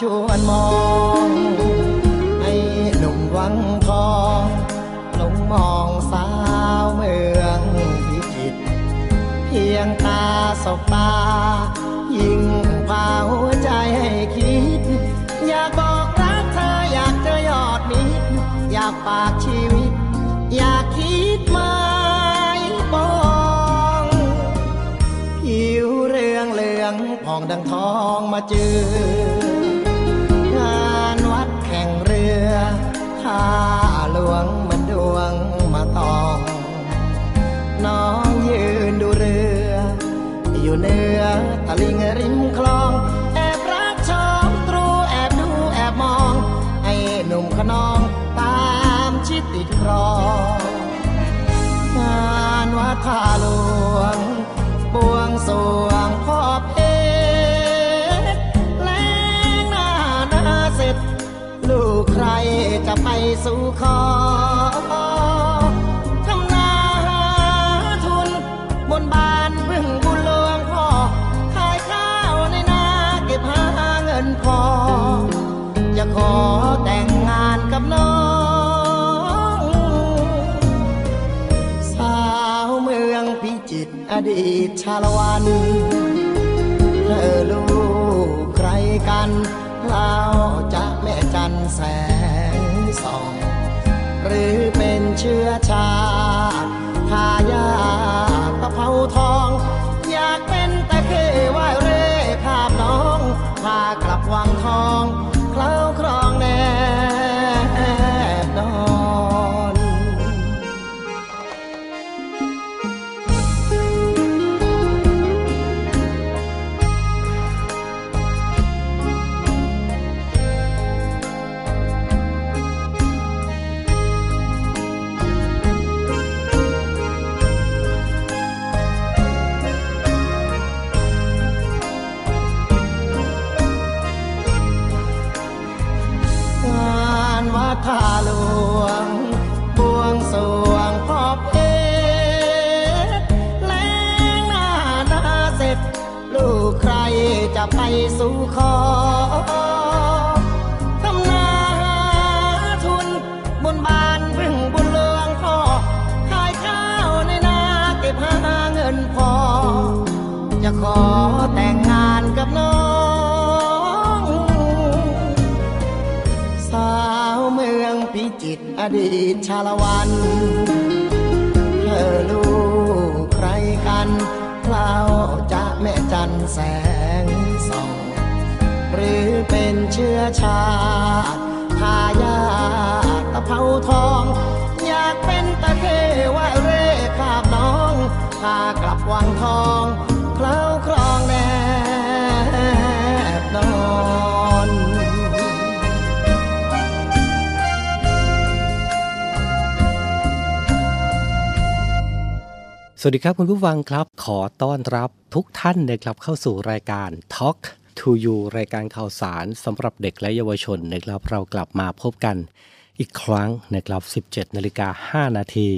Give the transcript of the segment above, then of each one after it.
ชวนมองให้หนุ่มวังทองหลงมองสาวเมืองพิจิตรเพียงตาสบตา ยิ่งพาหัวใจให้คิด อยากบอกรักเธออยากเจอยอดมิตรอยากฝากชีวิต อยากคิดหมาปองผิวเรืองเหลืองผ่องดังทองมาเจอ สู่ขอทำนาหาทุน บนบานพึ่งบุญหลวงพ่อ ขายข้าวในนาเก็บหาเงินพอ จะขอแต่งงานกับน้อง สาวเมืองพิจิตรอดีตชาละวันเธอลูกใครกันเล่าจะแม่จันแสง เชื้อชาติทายา อดีตชาละวันเธอรู้ใครกันเคล้าจะแม่จันแสงสองหรือเป็นเชื้อชาติทายาตะเภาทอง อยากเป็นตะเทวะเร่ขาาน้องพากลับวังทอง สวัสดีครับคุณผู้ฟังครับ ขอต้อนรับทุกท่านนะครับเข้าสู่รายการ Talk to You รายการข่าวสารสำหรับเด็กและเยาวชนนะครับเรากลับมาพบกันอีกครั้งนะครับ 17นาฬิกา5นาที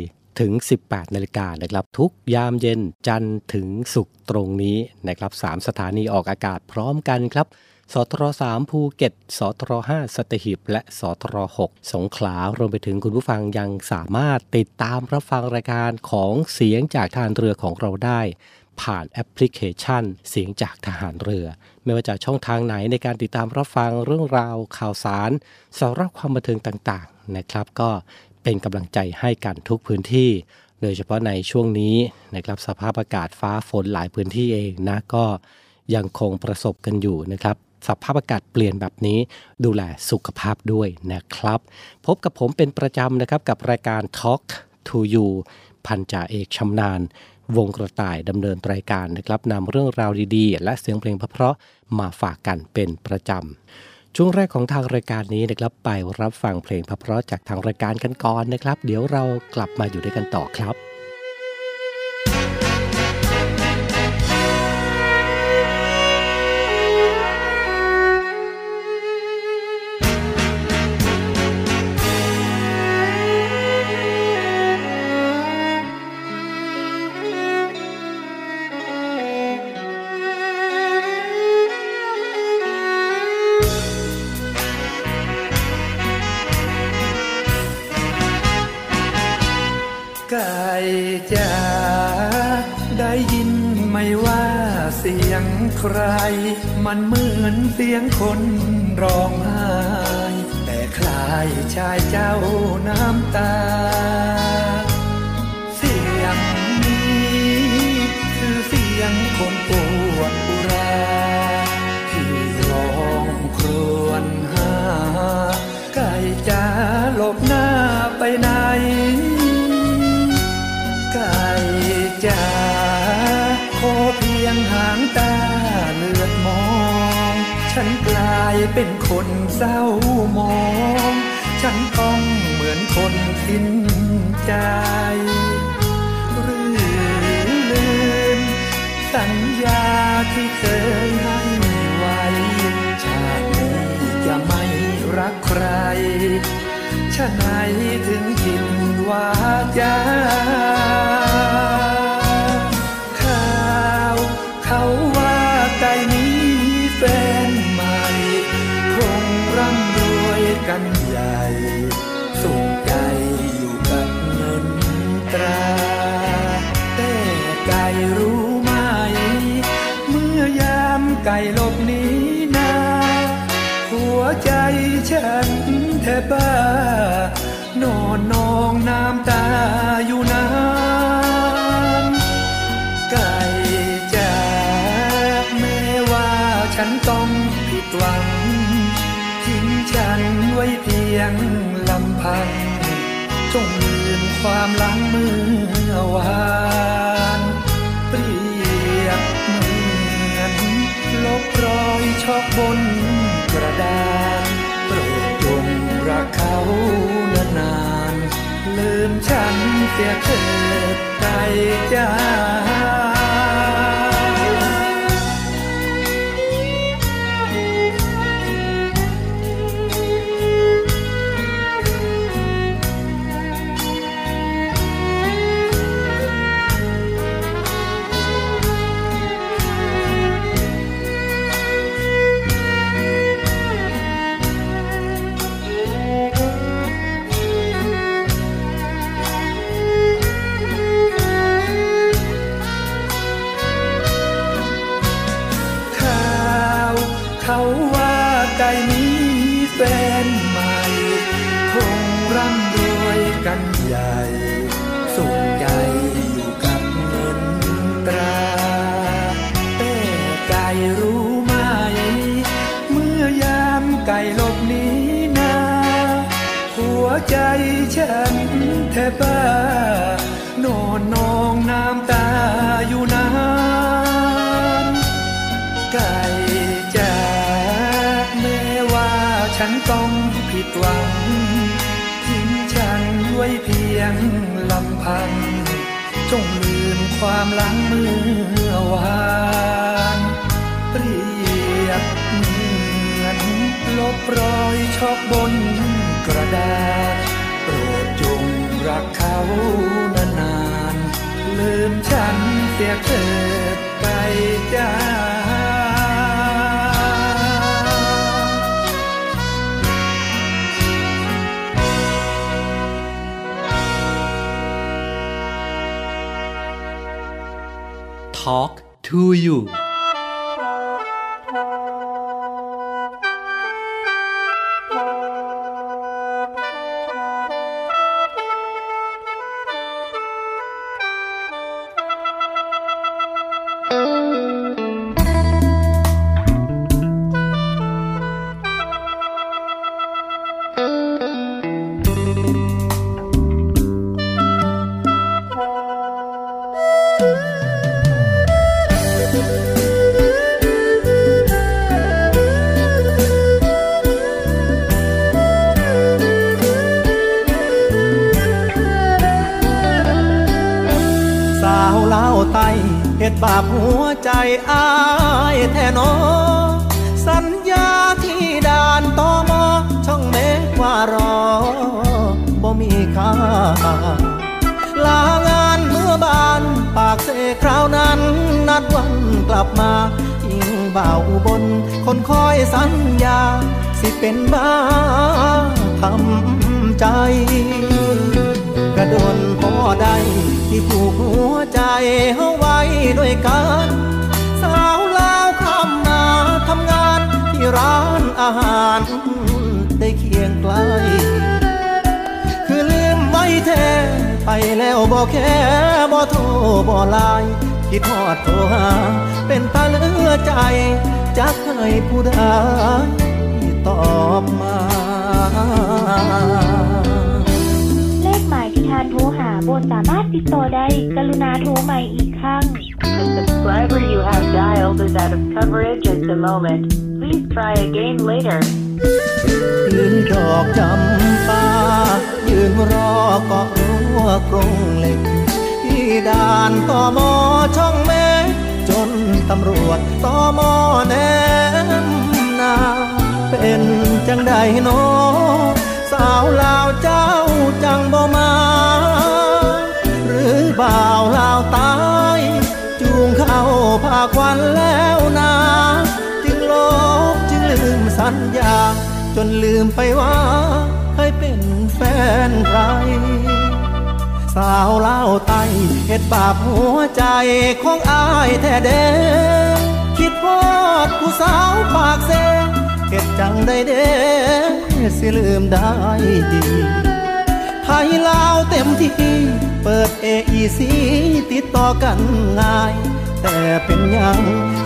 ถึง 18นาฬิกานะครับ ทุกยามเย็นจันทร์ถึงศุกร์ตรงนี้นะครับ3สถานีออกอากาศพร้อมกันครับ สทร3ภูเก็ต สทร5สัตหีบ และสทร6สงขลารวมไปถึงคุณผู้ฟังยังสามารถติดตามรับฟังรายการของเสียงจากทหารเรือของเราได้ ผ่านแอปพลิเคชัน เสียงจากทหารเรือ ไม่ว่าจะช่องทางไหนในการติดตามรับฟังเรื่องราวข่าวสารสาระความบันเทิงต่างๆนะครับ ก็เป็นกำลังใจให้กันทุกพื้นที่โดยเฉพาะในช่วงนี้นะครับสภาพอากาศฟ้าฝนหลายพื้นที่เองนะก็ยังคงประสบกันอยู่นะครับ สภาพอากาศเปลี่ยนแบบนี้ ดูแลสุขภาพด้วยนะครับ พบกับผมเป็นประจำนะครับกับรายการ Talk to You พันจ่าเอกชำนาญวงกระต่ายดำเนินรายการนะครับนำเรื่องราวดีๆ และเสียงเพลงเพราะๆมาฝากกันเป็นประจำช่วงแรกของทางรายการนี้นะครับไปรับฟังเพลงเพราะๆจากทางรายการกันก่อนนะครับ เดี๋ยวเรากลับมาอยู่ด้วยกันต่อครับ ใคร มันเหมือนเสียงคนร้องไห้แต่คลายชายเจ้าน้ำตา คนเศร้ามอง ฉันต้องเหมือนคนสิ้นใจหรือลืมสัญญาที่เคยให้ไว้ ชาตินี้จะไม่รักใครชะไหนถึงผิดวาจา ใจฉันแทบบ้า นอนนองน้ำตาอยู่นานไก่จ๋าแม้ว่าฉันต้องผิดหวังทิ้งฉันไว้เพียงลำพัง จงลืมความหลังเมื่อวานเปรียบเหมือนลบรอยชอกบน กระดานโปรดจงรักเขานานๆลืมฉันเสียเถิดใจจ้า อายแท้หนอสัญญาที่ด่านตอมอช่องเมฆว่ารอบ่มีค่าลางานเมื่อบานปากเสคราวนั้น นัดวันกลับมาอิงบ่าวอุบนคนคอยสัญญา สิเป็นบ้าทำใจ กระโดนพอได้ที่ผูกหัวใจเฮาไว้ด้วยกัน อาหารได้เคียงไกล คือลืมไว้แท้ไปแล้วบอกแค่บ่โทรบ่ไลน์คิดฮอดโทรหา เป็นตาเลือใจจักให้ผู้ใดตอบมาเลขหมายที่ทานโทรหาบนสามารถติดต่อได้ กรุณาโทรใหม่อีกครั้ง The subscriber you have dialed is out of coverage at the moment. Try again later ยืนดอกจำปายืนรอเกาะรั้วกรงเหล็ก ที่ด่านตอมอช่องเมฆจนตำรวจตอมอแนมนา เป็นจังใดโนอสาวลา มไปว่าเคยเป็นแฟนใคร สาวเล่าวไตเหตุบาปหัวใจของอายแท้เด้คิดพอดผู้สาวปากเซเหตุจังได้เด้สิลืมได้ดีไทยลาวเต็มที่ เปิดเอไอซีติดต่อกันง่าย แต่เป็นยัง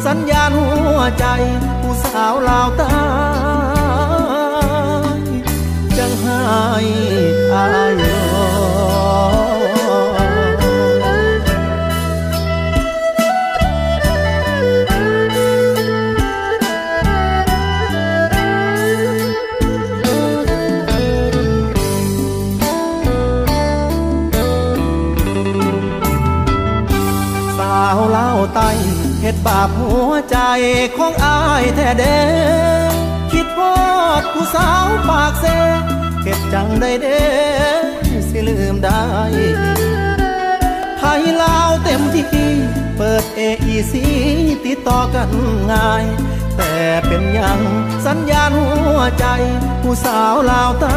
สัญญาณหัวใจ ผู้สาวลาวตา จังให้อายอสาวเล่าไตเหตุบาปหัวใจของอายแท้เด้คิดพอดผู้สาวปากเซ จังได้เด้สิลืมได้ไทยลาวเต็มที่เปิดเอไอซีติดต่อกันง่าย แต่เป็นยังสัญญาณหัวใจ ผู้สาวลาวตา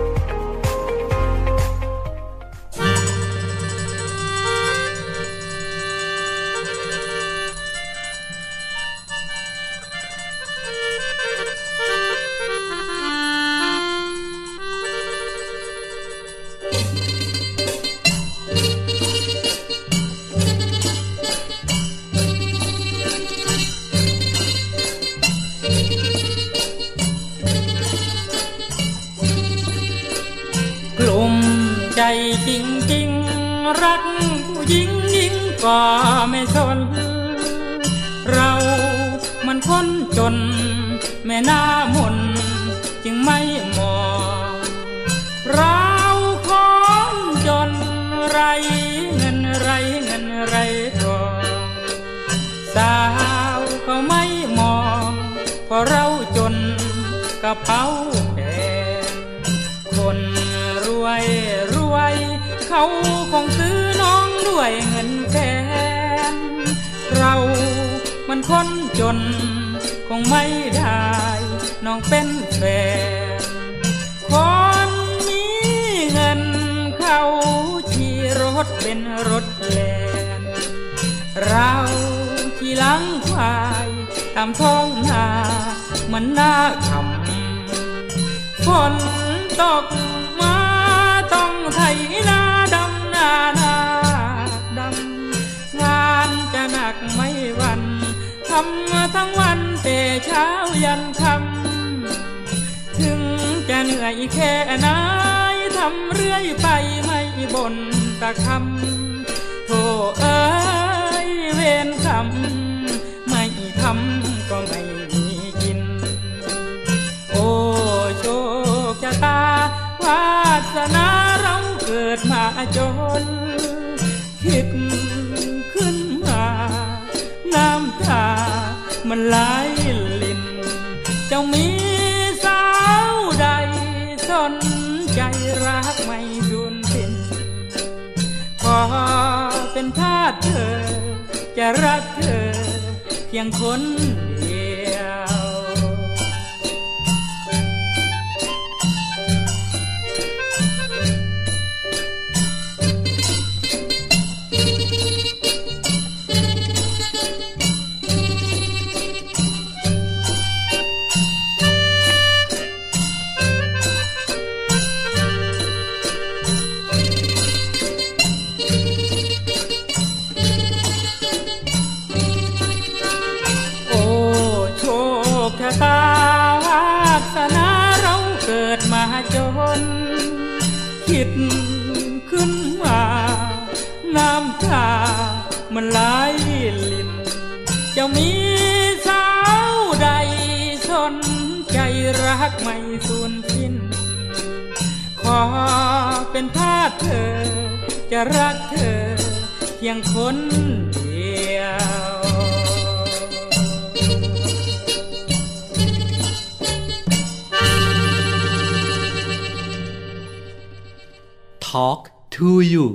ใจริงจริงรักผู้หญิงยิ่งก็ไม่สนเรามันคนจน แม่น้ามนจึงไม่มองเราคนจนไรเงินไรเงินไรทองสาวก็ไม่มองเพราะเราจนกระเป๋า เขาคงซื้อน้องด้วยเงินแฟน เรามันคนจน คงไม่ได้ น้องเป็นแฟน คนมีเงินเขาขี่รถเป็นรถแลน เราขี่ลังควายตามท้องนาเหมือนหน้าคำฝนตกมาต้องไถนาำทั้งวันแต่เช้ายันคำถึงจะเหนื่อยแค่ไหนทำเรื่อยไปไม่บ่นตะคำโธ่เอ้ยเวรคำไม่ทำก็ไม่มีกิน โอ้โชคชะตาวาสนาเราเกิดมาจน มันหลายลินเจ้ามีสาวใดสนใจรักไม่สุนสินขอเป็นทาสเธอ จะรักเธอเพียงคน นใจรักไม่สูญสิ้น ขอเป็นทาสเธอ จะรักเธอเพียงคนเดียว Talk to you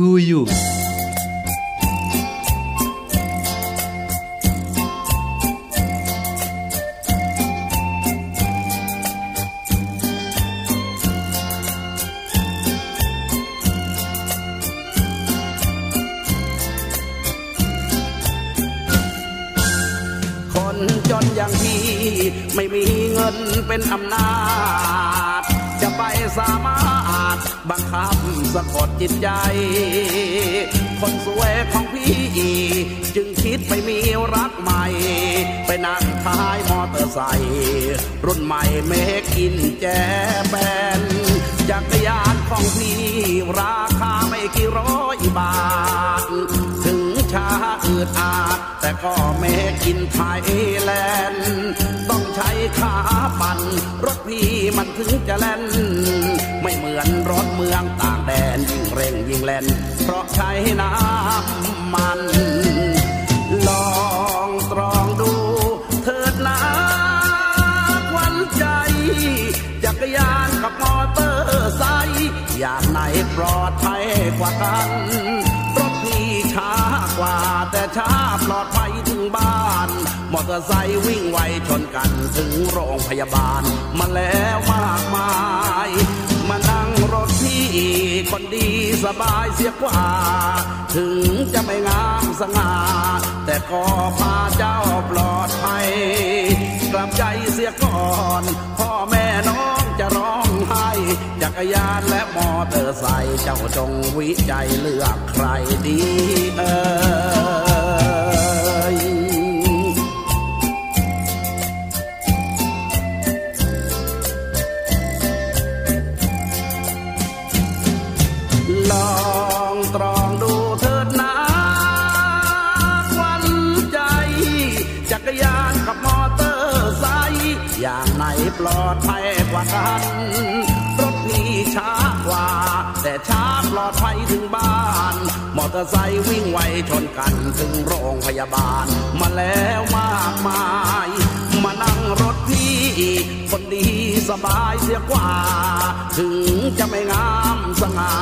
Talk to you จิตใจ คนสวยของพี่จึงคิดไปมีรักใหม่ ไปนั่งท้ายมอเตอร์ไซค์รุ่นใหม่เมกอินแจแปนจักรยานของพี่ราคาไม่กี่ร้อยบาท ถึงช้าอืดอาด แต่ก็เมกินไทยแลนด์ต้องใช้ขาปั่น รถพี่มันถึงจะแล่น ไม่เหมือนรถเมืองต่างแดน ยิ่งเร่งยิ่งแล่น เพราะใช้น้ำมัน ลองตรองดู เถิดนะควันใจ จักรยานกับมอเตอร์ไซค์อย่างไหนปลอดภัยกว่ากัน กว่าแต่ช้าปลอดภัยถึงบ้าน มอเตอร์ไซค์วิ่งไวชนกันถึงโรงพยาบาล มาแล้วมากมาย มานั่งรถพี่คนดีสบายเสียกว่า ถึงจะไม่งามสง่าแต่ก็พาเจ้าปลอดภัย กลับใจเสียก่อน พ่อแม่น้อง จะร้องไห้จักรยานและมอเตอร์ไซค์เจ้าจงวิจัยเลือกใครดีเอ่ยลองตรองดูเถิดนะวันใจจักรยานกับมอเตอร์ไซค์อย่างไหนปลอดภัย กว่ากัน รถนี้ช้ากว่า แต่ช้าปลอดภัยถึงบ้าน มอเตอร์ไซค์วิ่งไวชนกันถึงโรงพยาบาล มาแล้วมากมาย คนดีสบายเสียกว่า ถึงจะไม่งามสง่า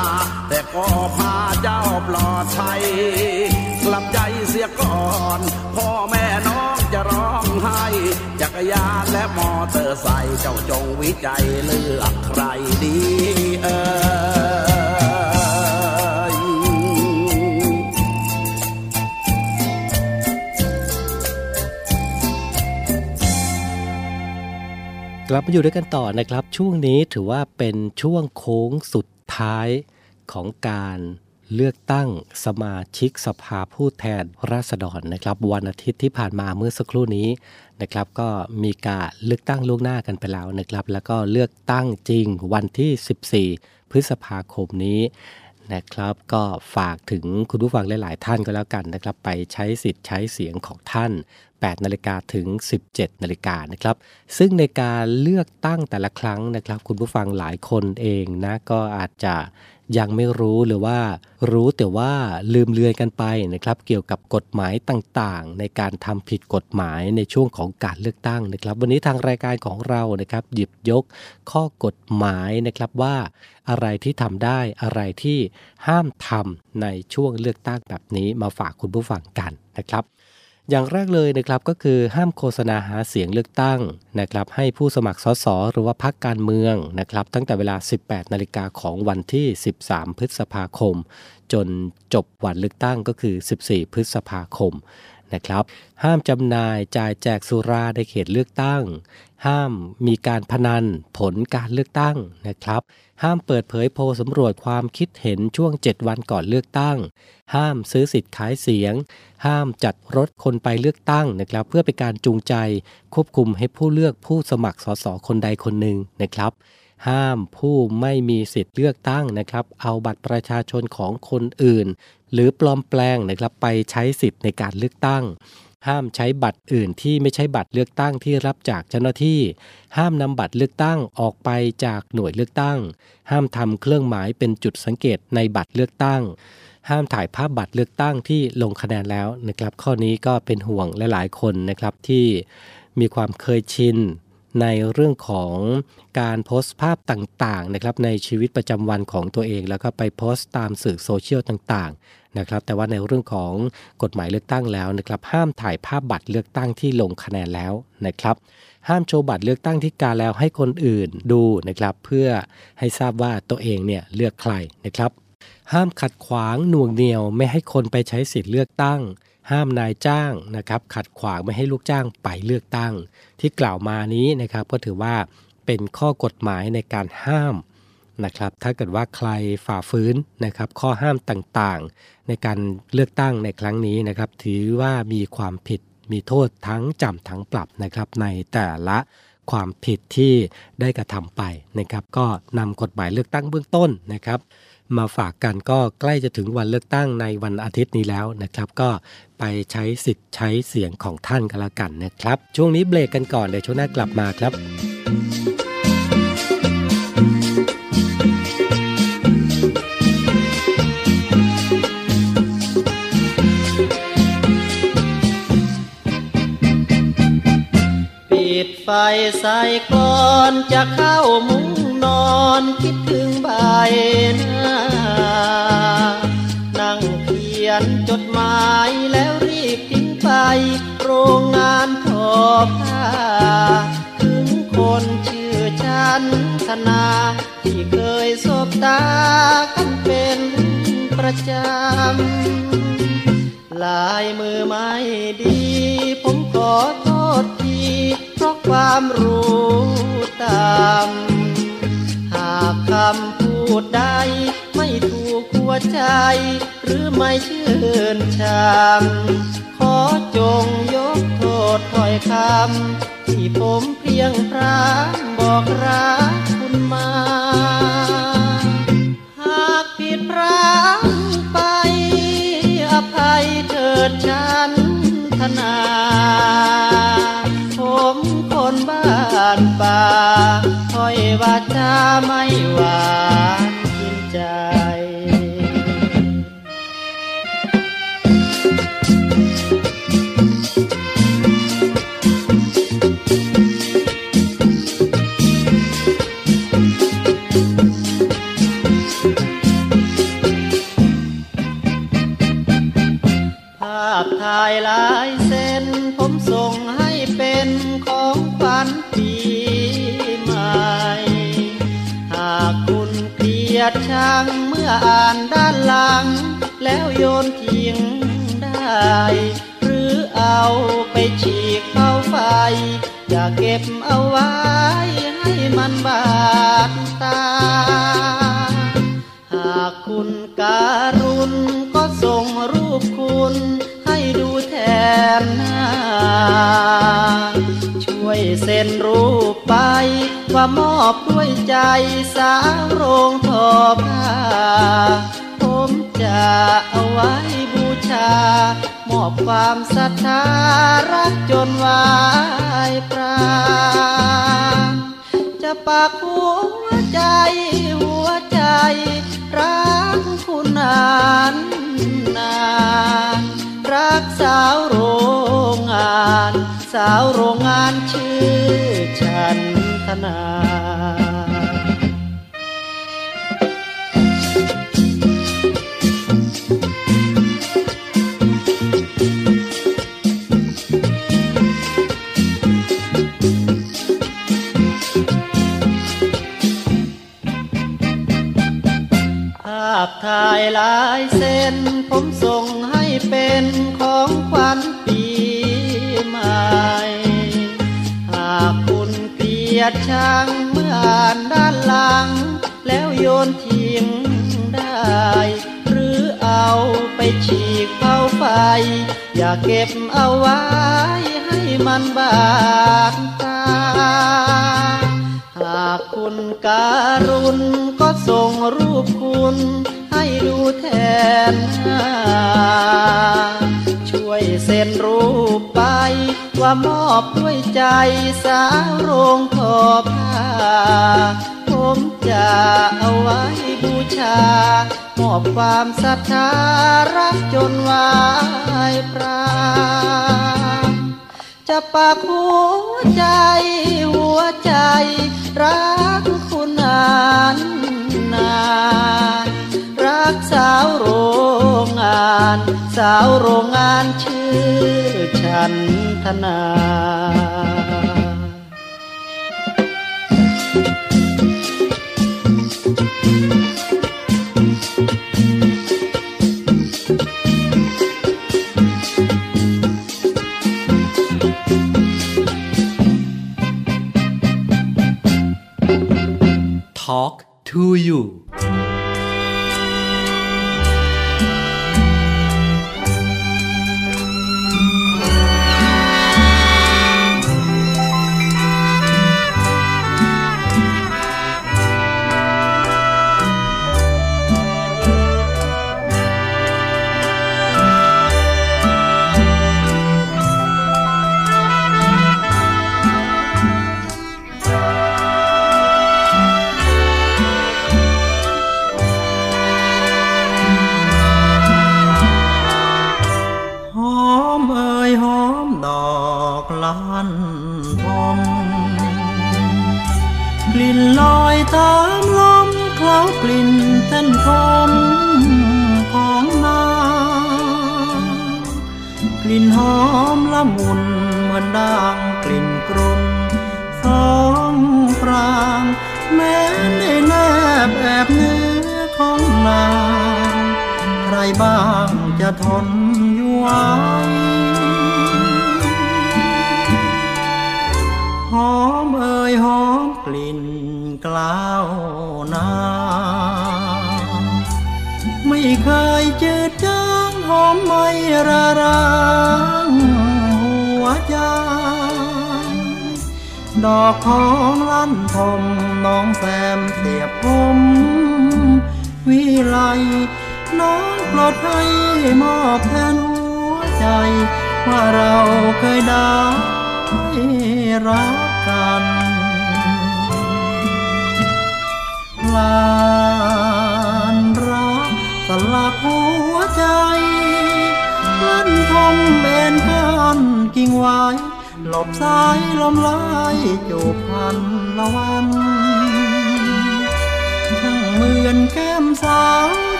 แต่ก็พาเจ้าปลอดภัย กลับใจเสียก่อน พ่อแม่น้องจะร้องไห้ จักรยานและมอเตอร์ไซค์เจ้าจงวิจัยเลือกใครดีเออ กลับมาอยู่ด้วยกันต่อนะครับ ช่วงนี้ถือว่าเป็นช่วงโค้งสุดท้ายของการเลือกตั้งสมาชิกสภาผู้แทนราษฎรนะครับ วันอาทิตย์ที่ผ่านมาเมื่อสักครู่นี้นะครับ ก็มีการเลือกตั้งล่วงหน้ากันไปแล้วนะครับ แล้วก็เลือกตั้งจริงวันที่ 14 พฤษภาคมนี้ นะครับ ก็ฝากถึงคุณผู้ฟังหลาย ๆ ท่านก็แล้วกันนะครับ ไปใช้สิทธิ์ใช้เสียงของท่าน 8 นาฬิกาถึง 17 นาฬิกานะครับ ซึ่งในการเลือกตั้งแต่ละครั้งนะครับ คุณผู้ฟังหลายคนเองนะก็อาจจะ ยังไม่รู้หรือว่ารู้แต่ว่าลืมเลือนกันไปนะครับ เกี่ยวกับกฎหมายต่างๆ ในการทำผิดกฎหมายในช่วงของการเลือกตั้งนะครับ วันนี้ทางรายการของเรานะครับ หยิบยกข้อกฎหมายนะครับว่าอะไรที่ทำได้อะไรที่ห้ามทำในช่วงเลือกตั้งแบบนี้มาฝากคุณผู้ฟังกันนะครับ อย่างแรกเลยนะครับก็คือห้ามโฆษณาหาเสียงเลือกตั้งนะครับให้ผู้สมัครสสหรือว่าพรรคการเมืองนะครับตั้งแต่เวลา 18 นาฬิกาของวันที่ 13 พฤษภาคม จนจบวันเลือกตั้งก็คือ 14 พฤษภาคม นะครับ ห้ามจำหน่ายจ่ายแจกสุราในเขตเลือกตั้ง ห้ามมีการพนันผลการเลือกตั้งนะครับ ห้ามเปิดเผยโพลสำรวจความคิดเห็นช่วง 7 วันก่อนเลือกตั้ง ห้ามซื้อสิทธิ์ขายเสียง ห้ามจัดรถคนไปเลือกตั้งนะครับ เพื่อเป็นการจูงใจควบคุมให้ผู้เลือกผู้สมัครสสคนใดคนหนึ่งนะครับห้ามผู้ไม่มีสิทธิ์เลือกตั้งนะครับ เอาบัตรประชาชนของคนอื่น หรือปลอมแปลงนะครับไปใช้สิทธิ์ในการเลือกตั้ง ห้ามใช้บัตรอื่นที่ไม่ใช่บัตรเลือกตั้งที่รับจากเจ้าหน้าที่ ห้ามนำบัตรเลือกตั้งออกไปจากหน่วยเลือกตั้ง ห้ามทำเครื่องหมายเป็นจุดสังเกตในบัตรเลือกตั้ง ห้ามถ่ายภาพบัตรเลือกตั้งที่ลงคะแนนแล้วนะครับ ข้อนี้ก็เป็นห่วงหลาย ๆ คนนะครับที่มีความเคยชินในเรื่องของการโพสต์ภาพต่างๆนะครับในชีวิตประจำวันของตัวเอง แล้วก็ไปโพสต์ตามสื่อโซเชียลต่าง นะครับ แต่ว่าในเรื่องของกฎหมายเลือกตั้งแล้วนะครับห้ามถ่ายภาพบัตรเลือกตั้งที่ลงคะแนนแล้วนะครับ ห้ามโชว์บัตรเลือกตั้งที่กาแล้วให้คนอื่นดูนะครับ เพื่อให้ทราบว่าตัวเองเนี่ยเลือกใครนะครับ ห้ามขัดขวางหน่วงเหนียวไม่ให้คนไปใช้สิทธิ์เลือกตั้งห้ามนายจ้างนะครับขัดขวางไม่ให้ลูกจ้างไปเลือกตั้ง ที่กล่าวมานี้นะครับก็ถือว่าเป็นข้อกฎหมายในการห้าม นะครับถ้าเกิดว่าใครฝ่าฝืนนะครับข้อห้ามต่างๆ ในการเลือกตั้งในครั้งนี้นะครับถือว่ามีความผิดมีโทษทั้งจำทั้งปรับนะครับในแต่ละความผิดที่ได้กระทำไปนะครับ ก็นำกฎหมายเลือกตั้งเบื้องต้นนะครับ มาฝากกันก็ใกล้จะถึงวันเลือกตั้งในวันอาทิตย์นี้แล้วนะครับ ก็ไปใช้สิทธิ์ใช้เสียงของท่านกันละกันนะครับ ช่วงนี้เบรกกันก่อนเดี๋ยวช่วงหน้ากลับมาครับ ไฟใส่ก่อนจะเข้ามุ้งนอนคิดถึงใบหน้า นั่งเขียนจดหมายแล้วรีบทิ้งไป โรงงานทอผ้า ถึงคนชื่อฉันธนา ที่เคยสบตากันเป็นประจำ ลายมือไม่ดี ผมขอโทษที เพราะความรู้ตามหากคำพูดใดไม่ถูกหัวใจ หรือไม่ชื่นชมขอจงยกโทษถ้อยคำที่ผมเพียงพรำบอกรักคุณมา หากผิดพลาดไป อภัยเถิดฉันธนา ถ้อยวาจาไม่หวานกินใจภาพถ่ายลา ออ่านด้านหลัง แล้วโยนทิ้งได้ หรือเอาไปฉีกเข้าไฟ อย่าเก็บเอาไว้ ให้มันบาดตา หากคุณการุณก็ส่งรูปคุณ ให้ดูแทนหน้าช่วยเซ็นรูปไป ว่ามอบด้วยใจสาวโรงทอผ้าผมจะเอาไว้บูชา มอบความศรัทธารักจนวายปรา จะปากหัวใจหัวใจรักคุณนานนานรักสาวโรงงาน สาวโรงงานชื่อฉัน นาภาพถ่ายลายเส้น ผมส่งให้เป็นของขวัญ ยดชังเมื่ออ่านด้านหลัง แล้วโยนทิ้งได้ หรือเอาไปฉีกเผาไฟ อย่าเก็บเอาไว้ให้มันบาดตา หากคุณการุณก็ส่งรูปคุณให้ดูแทนหน้า ช่วยเซ็นรูปไป ว่ามอบด้วยใจสาวโรงทอผ้า ผมจะเอาไว้บูชา มอบความศรัทธารักจนวายปราณจะปากหัวใจหัวใจ รักคุณนานนาน กสาวโรงงาน สาวโรงงานชื่อฉันธนา Talk to you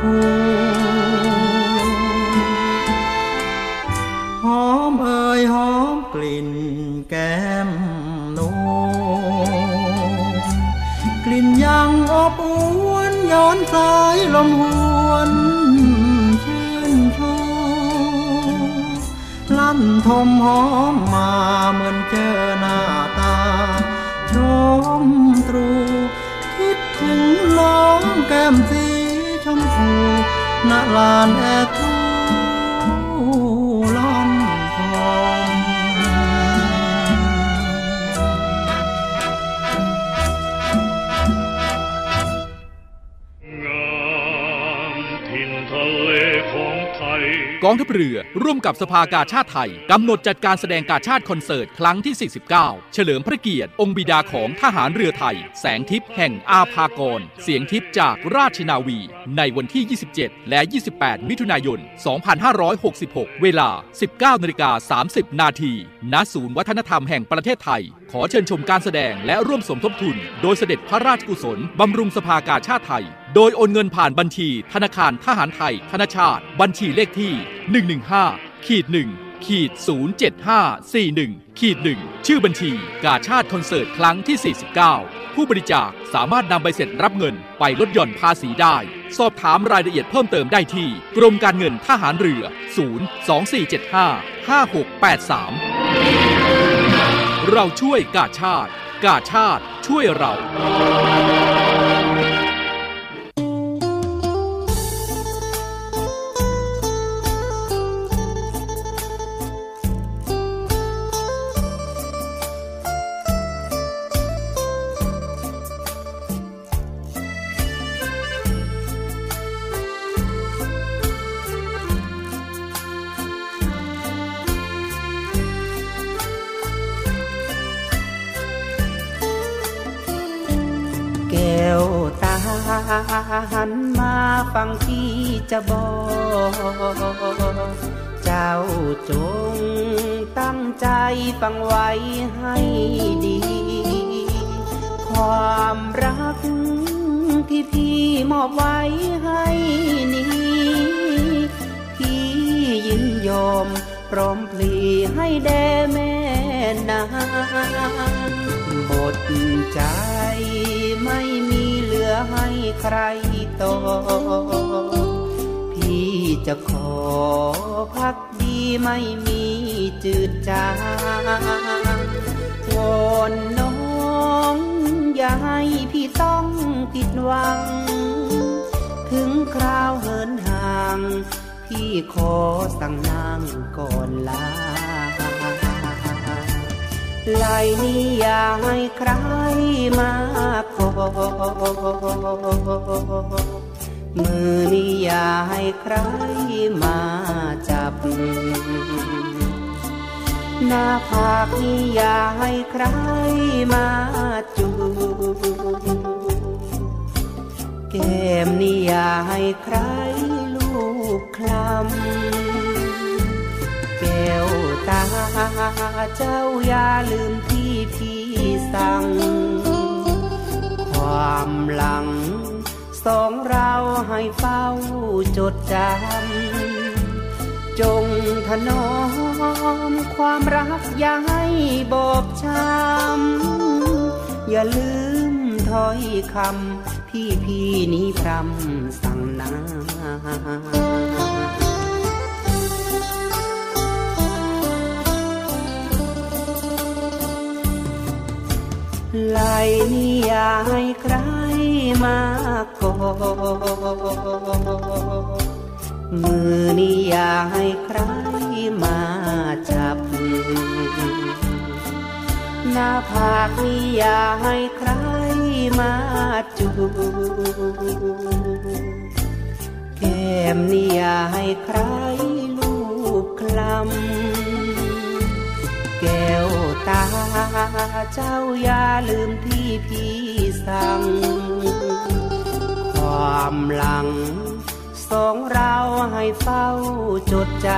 ช องทัพเรือร่วมกับสภากาชาติไทย กำหนดจัดการแสดงกาชาติคอนเสิร์ตครั้งที่ 49 เฉลิมพระเกียรติ องค์บิดาของทหารเรือไทย แสงทิพย์แห่งอาภากร เสียงทิพย์จากราชนาวี ในวันที่ 27 และ 28 มิถุนายน 2566 เวลา 19นาฬิกา30 นาทีณศูนย์วัฒนธรรมแห่งประเทศไทย ขอเชิญชมการแสดงและร่วมสมทบทุน โดยเสด็จพระราชกุศลบำรุงสภากาชาติไทย โดยโอนเงินผ่านบัญชี ธนาคารทหารไทย ธนาชาติ บัญชีเลขที่ 115 ขีด1ขีด07541ขีด1ชื่อบัญชี กาชาติคอนเสิร์ตครั้งที่ 49 ผู้บริจาคสามารถนำใบเสร็จรับเงินไปลดหย่อนภาษีได้ สอบถามรายละเอียดเพิ่มเติมได้ที่ กรมการเงินทหารเรือ 02475 5683 เราช่วยกาชาติ กาชาติช่วยเรา หันมาฟังที่จะบอก เจ้าจงตั้งใจฟังไว้ให้ดี ความรักที่พี่มอบไว้ให้นี้ พี่ยินยอมพร้อมพลีให้แด่แม่นางหมดใจ รต่อ พี่จะขอพักดีไม่มีจืดจางวอนน้องอย่าให้พี่ต้องผิดหวัง ถึงคราวเหินห่าง พี่ขอสั่งนางก่อนลาลายนี้อย่าให้ใครมา มือนี้อย่าให้ใครมาจับ หน้าผากนี้อย่าให้ใครมาจูแก้มนี่อย่าให้ใครลูกคลำแก้วตาเจ้าอย่าลืมที่พี่สั่ง ความหลัง สองเราให้เฝ้าจดจำ จงถนอมความรักอย่าให้บอบช้ำ อย่าลืมถ้อยคำพี่พี่นี้พรำสั่งนา ไหลนี่อย่าให้ใครมาก่อมือนี่อย่าให้ใครมาจับ หน้าผากนี่อย่าให้ใครมาจูแก้มนี่อย่าให้ใครลูกคลำแก้ว ตา เจ้าอย่าลืมที่พี่สั่ง ความหลัง สองเราให้เฝ้าจดจ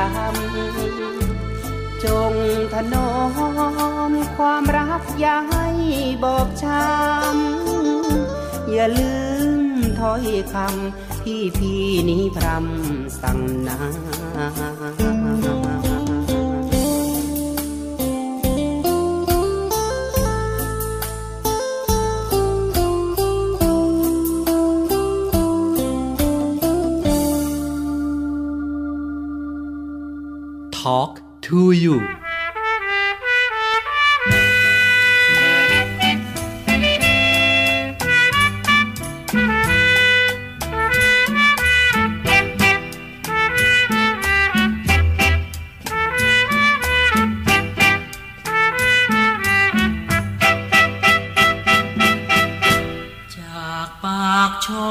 ำ จงถนอมความรักอย่าให้บอบช้ำ อย่าลืมถ้อยคำที่พี่นี้พรำสั่งนา Talk to you จากปากช่อ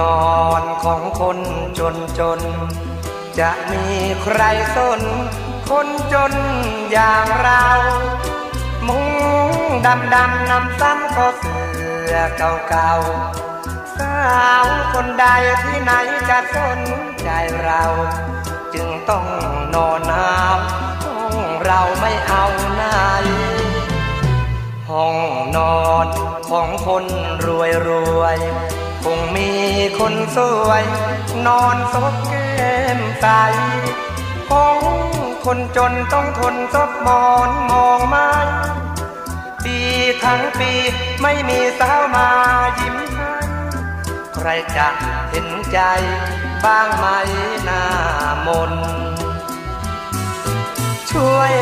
นอนของคนจนจน จะมีใครสน คนจนอย่างเรา มุงดำดำนำซ้ำก็เสือเก่าเก่าสาวคนใดที่ไหนจะสนใจเรา จึงต้องนอนหนาวห้องเราไม่เอาไหนห้องนอนของคนรวยรวย คงมีคนสวย นอนซบแก้มใสห้องคนจนต้องทนซบหมอนมองไม้ปีทั้งปีไม่มีสาวมายิ้มให้ใครจะเห็นใจบ้างไหมหน้ามน ช่วย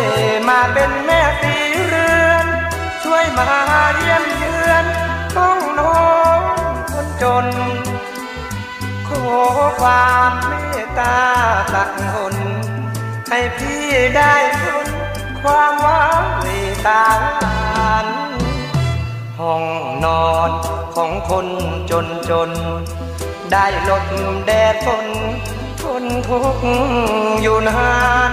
มาเป็นแม่สีเรือน ช่วยมา ความเมตตาตักหนให้พี่ได้ทนความหว้าเหวตาหวานห้องนอนของคนจนจน ได้หลบแดดฝนทนทุกข์อยู่นาน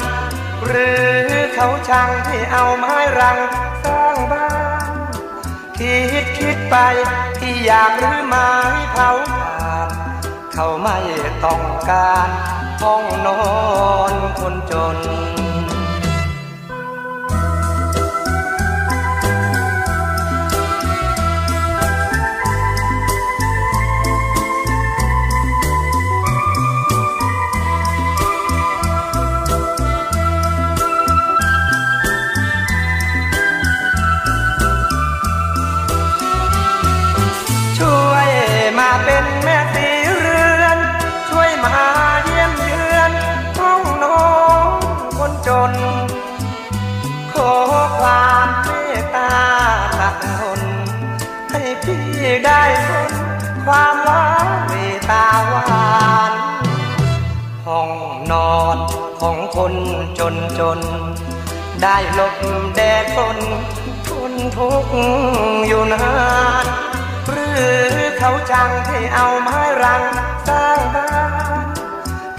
หรือเขาช่างที่เอาไม้รังสร้างบ้าน คิดคิดไปที่อยากหรือไม้เผา เขาไม่ต้องการห้องนอนคนจน พี่ได้ทนความหวานเมตาหวานห้องนอนของคนจนจน ได้หลบแดดฝนทนทุกข์อยู่นานหรือเขาจังที่เอาไม้รังสร้างบ้าน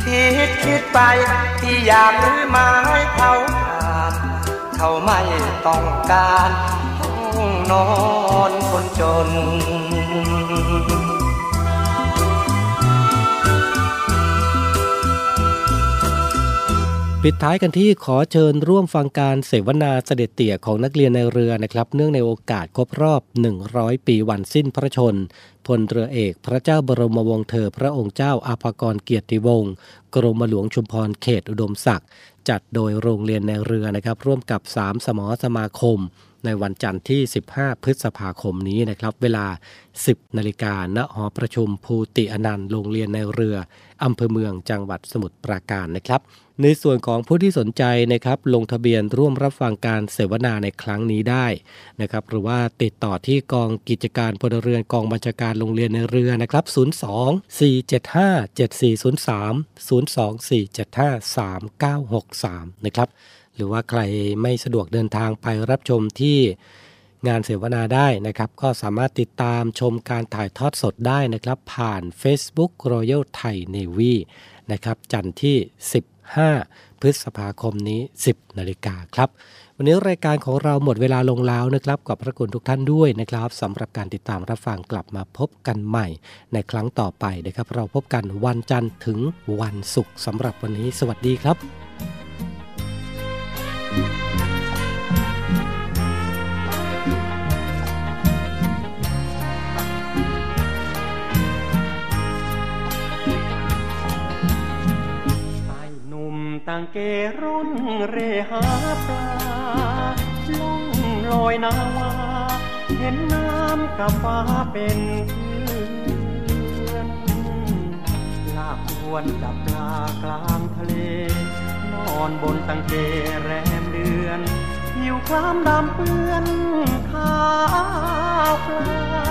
คิดคิดไปที่อยากรื้อไม้เผาผ่านเขาไม่ต้องการ นอนคนจน ปิดท้ายกันที่ขอเชิญร่วมฟังการเสวนาเสด็จเตี่ยของนักเรียนในเรือนะครับ เนื่องในโอกาสครบรอบ 100 ปีวันสิ้นพระชนพลเรือเอกพระเจ้าบรมวงศ์เธอพระองค์เจ้าอาภากรเกียรติวงศ์กรมหลวงชุมพรเขตอุดมศักดิ์จัดโดยโรงเรียนในเรือนะครับ ร่วมกับ 3 สมอสมาคม ในวันจันทร์ที่ 15 พฤษภาคมนี้นะครับ เวลา 10 นาฬิกาณหอประชุมภูติอนันต์โรงเรียนในเรืออำเภอเมืองจังหวัดสมุทรปราการนะครับ ในส่วนของผู้ที่สนใจนะครับลงทะเบียนร่วมรับฟังการเสวนาในครั้งนี้ได้นะครับ หรือว่าติดต่อที่กองกิจการพลเรือนกองบัญชาการโรงเรียนในเรือนะครับ 02 475 7403 02 475 3963 นะครับ หรือว่าใครไม่สะดวกเดินทางไปรับชมที่งานเสวนาได้นะครับ ก็สามารถติดตามชมการถ่ายทอดสดได้นะครับ ผ่าน Facebook Royal Thai Navy นะครับ จันทร์ที่ 15 พฤษภาคมนี้ 10 นาฬิกาครับ วันนี้รายการของเราหมดเวลาลงแล้วนะครับขอบพระคุณทุกท่านด้วยนะครับสำหรับการติดตามรับฟังกลับมาพบกันใหม่ ในครั้งต่อไปนะครับ เราพบกันวันจันทร์ถึงวันศุกร์สำหรับวันนี้ สวัสดีครับ ต่างเกร่นเรหาปลาล่องลอยนาวา เห็นน้ำกับฟ้าเป็นเพื่อนลากวนจับปลากลางทะเล นอนบนตังเกแรมเดือนผิวคล้ำดำเปื้อนขาวปลา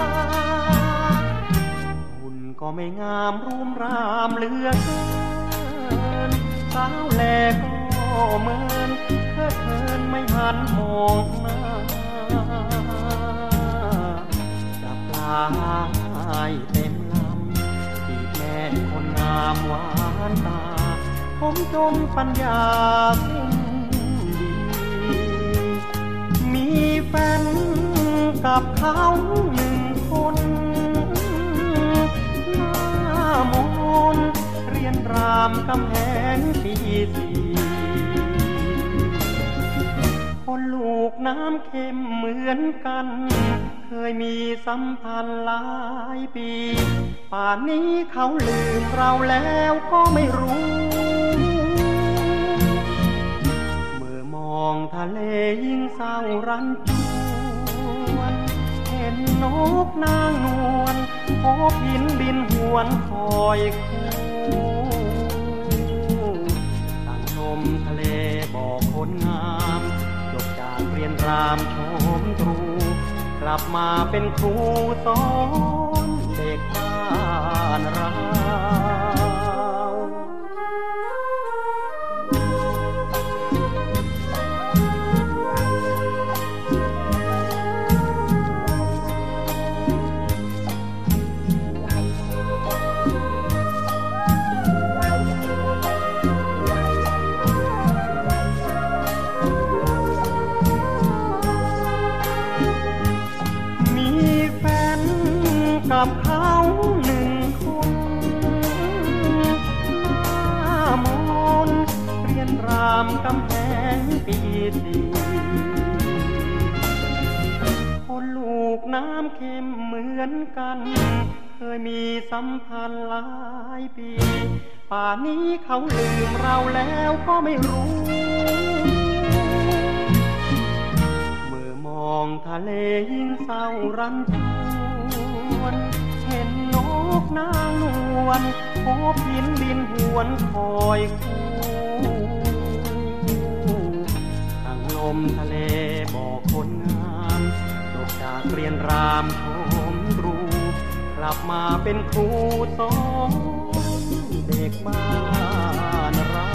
หุ่นก็ไม่งามรูมรามเหลือเกินาวแลก็เหมือนเธอเทินไม่หันมองหน้าจับปลาให้เต็มลำที่แม่คนงามหวานตา ผมจนปัญญาสิ้นดีมีแฟนกับเขาหนึ่งคน รามกำแหงปีสี่คนลูกน้ำเค็มเหมือนกัน เคยมีสัมพันธ์หลายปี ป่านนี้เขาลืมเราแล้วก็ไม่รู้ เมื่อมองทะเลยิ่งเศร้ารันจวน เห็นนกนางนวลพบหินบินหวนคอยคู่ รามโฉมตรู กลับมาเป็นครูสอนเด็กบ้านเรา ปีสี่คนลูกน้ำเค็มเหมือนกัน เคยมีสัมพันธ์หลายปี ป่านี้เขาลืมเราแล้วก็ไม่รู้ เมื่อมองทะเลยิ่งเศร้ารันจวนเห็นนกนางนวลพบหินบินหวนคอยคู่ มทะเลบอกคนงามจบจากเรียนรามชมรูกลับมาเป็นครูสอนเด็กบ้านเรา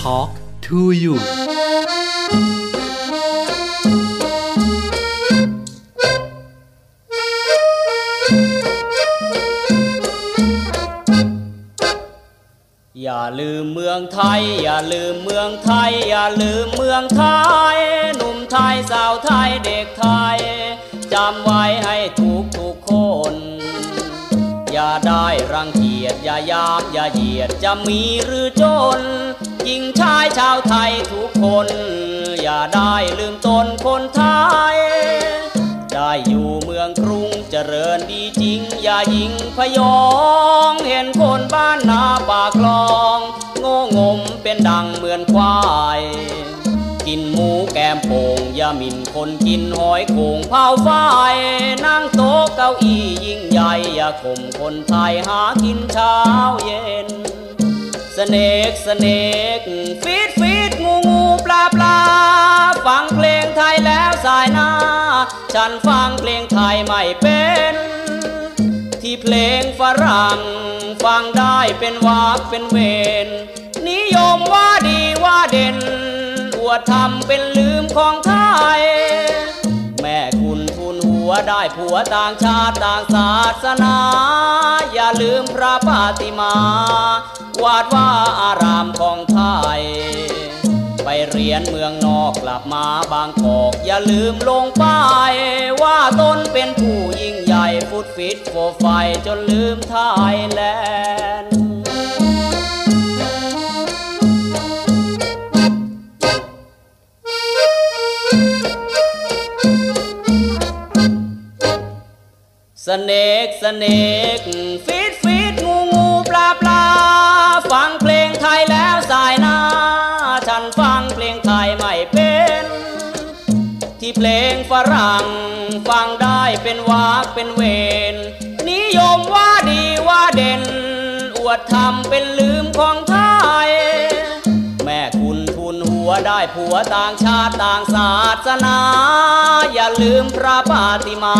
Talk to you อย่าลืมเมืองไทย อย่าลืมเมืองไทย อย่าลืมเมืองไทย หนุ่มไทยสาวไทยเด็กไทยจำไว้ให้ทุกทุกคน อย่าได้รังเกียจอย่ายามอย่าเหยียดจะมีหรือจนหญิงชายชาวไทยทุกคน อย่าได้ลืมตนคนไทย ได้อยู่เมืองกรุงเจริญดีจริง อย่ายิงพยอง เห็นคนบ้านนาปากคลองงมเป็นดังเหมือนควาย กินหมูแกมโป่งอย่าหมินคนกินหอยโขงเผาไฟนั่งโต๊ะเก้าอี้ยิ่งใหญ่ อย่าข่มคนไทยหากินเช้าเย็นสเนกสเนกฟีดฟีดงูงูปลาปลา ฟังเพลงไทยแล้วสายหน้า ฉันฟังเพลงไทยไม่เป็น ที่เพลงฝรั่งฟังได้เป็นวากเป็นเวนนิยมว่าดีว่าเด่น อวดทำเป็นลืมของไทย แม่คุณทุนหัวได้ผัวต่างชาติต่างศาสนา อย่าลืมพระปาติมา วาดว่าอารามของไทย ไปเรียนเมืองนอกกลับมาบางกอก อย่าลืมลงป้ายว่าตนเป็นผู้ยิ่งใหญ่ฟุดฟิดฟอไฟจนลืมไทยแลนด์ snake snake fish fish งูงูปลาปลาฟังเพลงไทยแล้วส่ายหน้า เพลงฝรั่ง ฟังได้เป็นวากเป็นเวนนิยมว่าดีว่าเด่น อวดทำเป็นลืมของไทย แม่คุณทุนหัวได้ผัวต่างชาติต่างศาสนา อย่าลืมพระปาติมา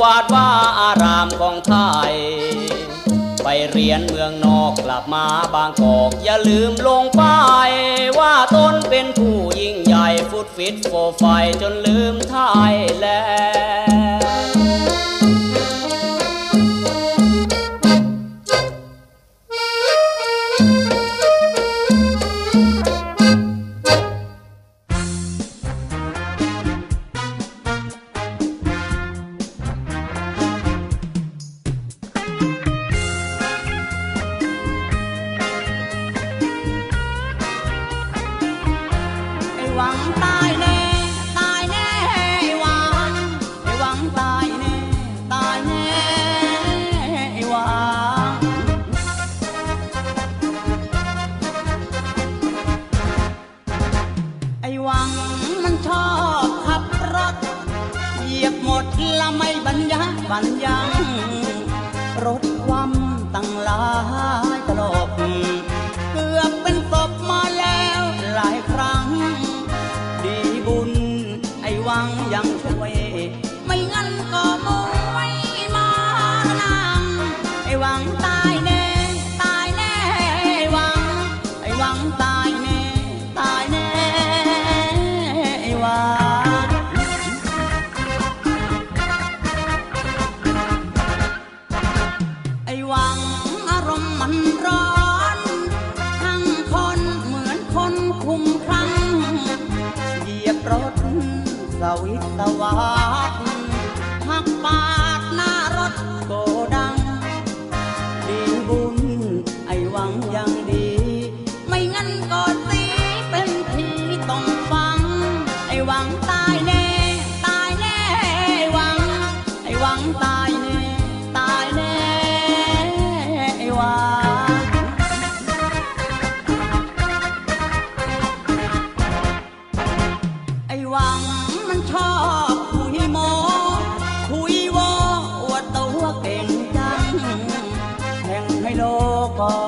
วาดว่าอารามของไทย ไปเรียนเมืองนอกกลับมาบางกอก อย่าลืมลงป้ายว่าตนเป็นผู้ยิ่งใหญ่ฟุดฟิดฟอไฟจนลืมไทยแลนด์ โ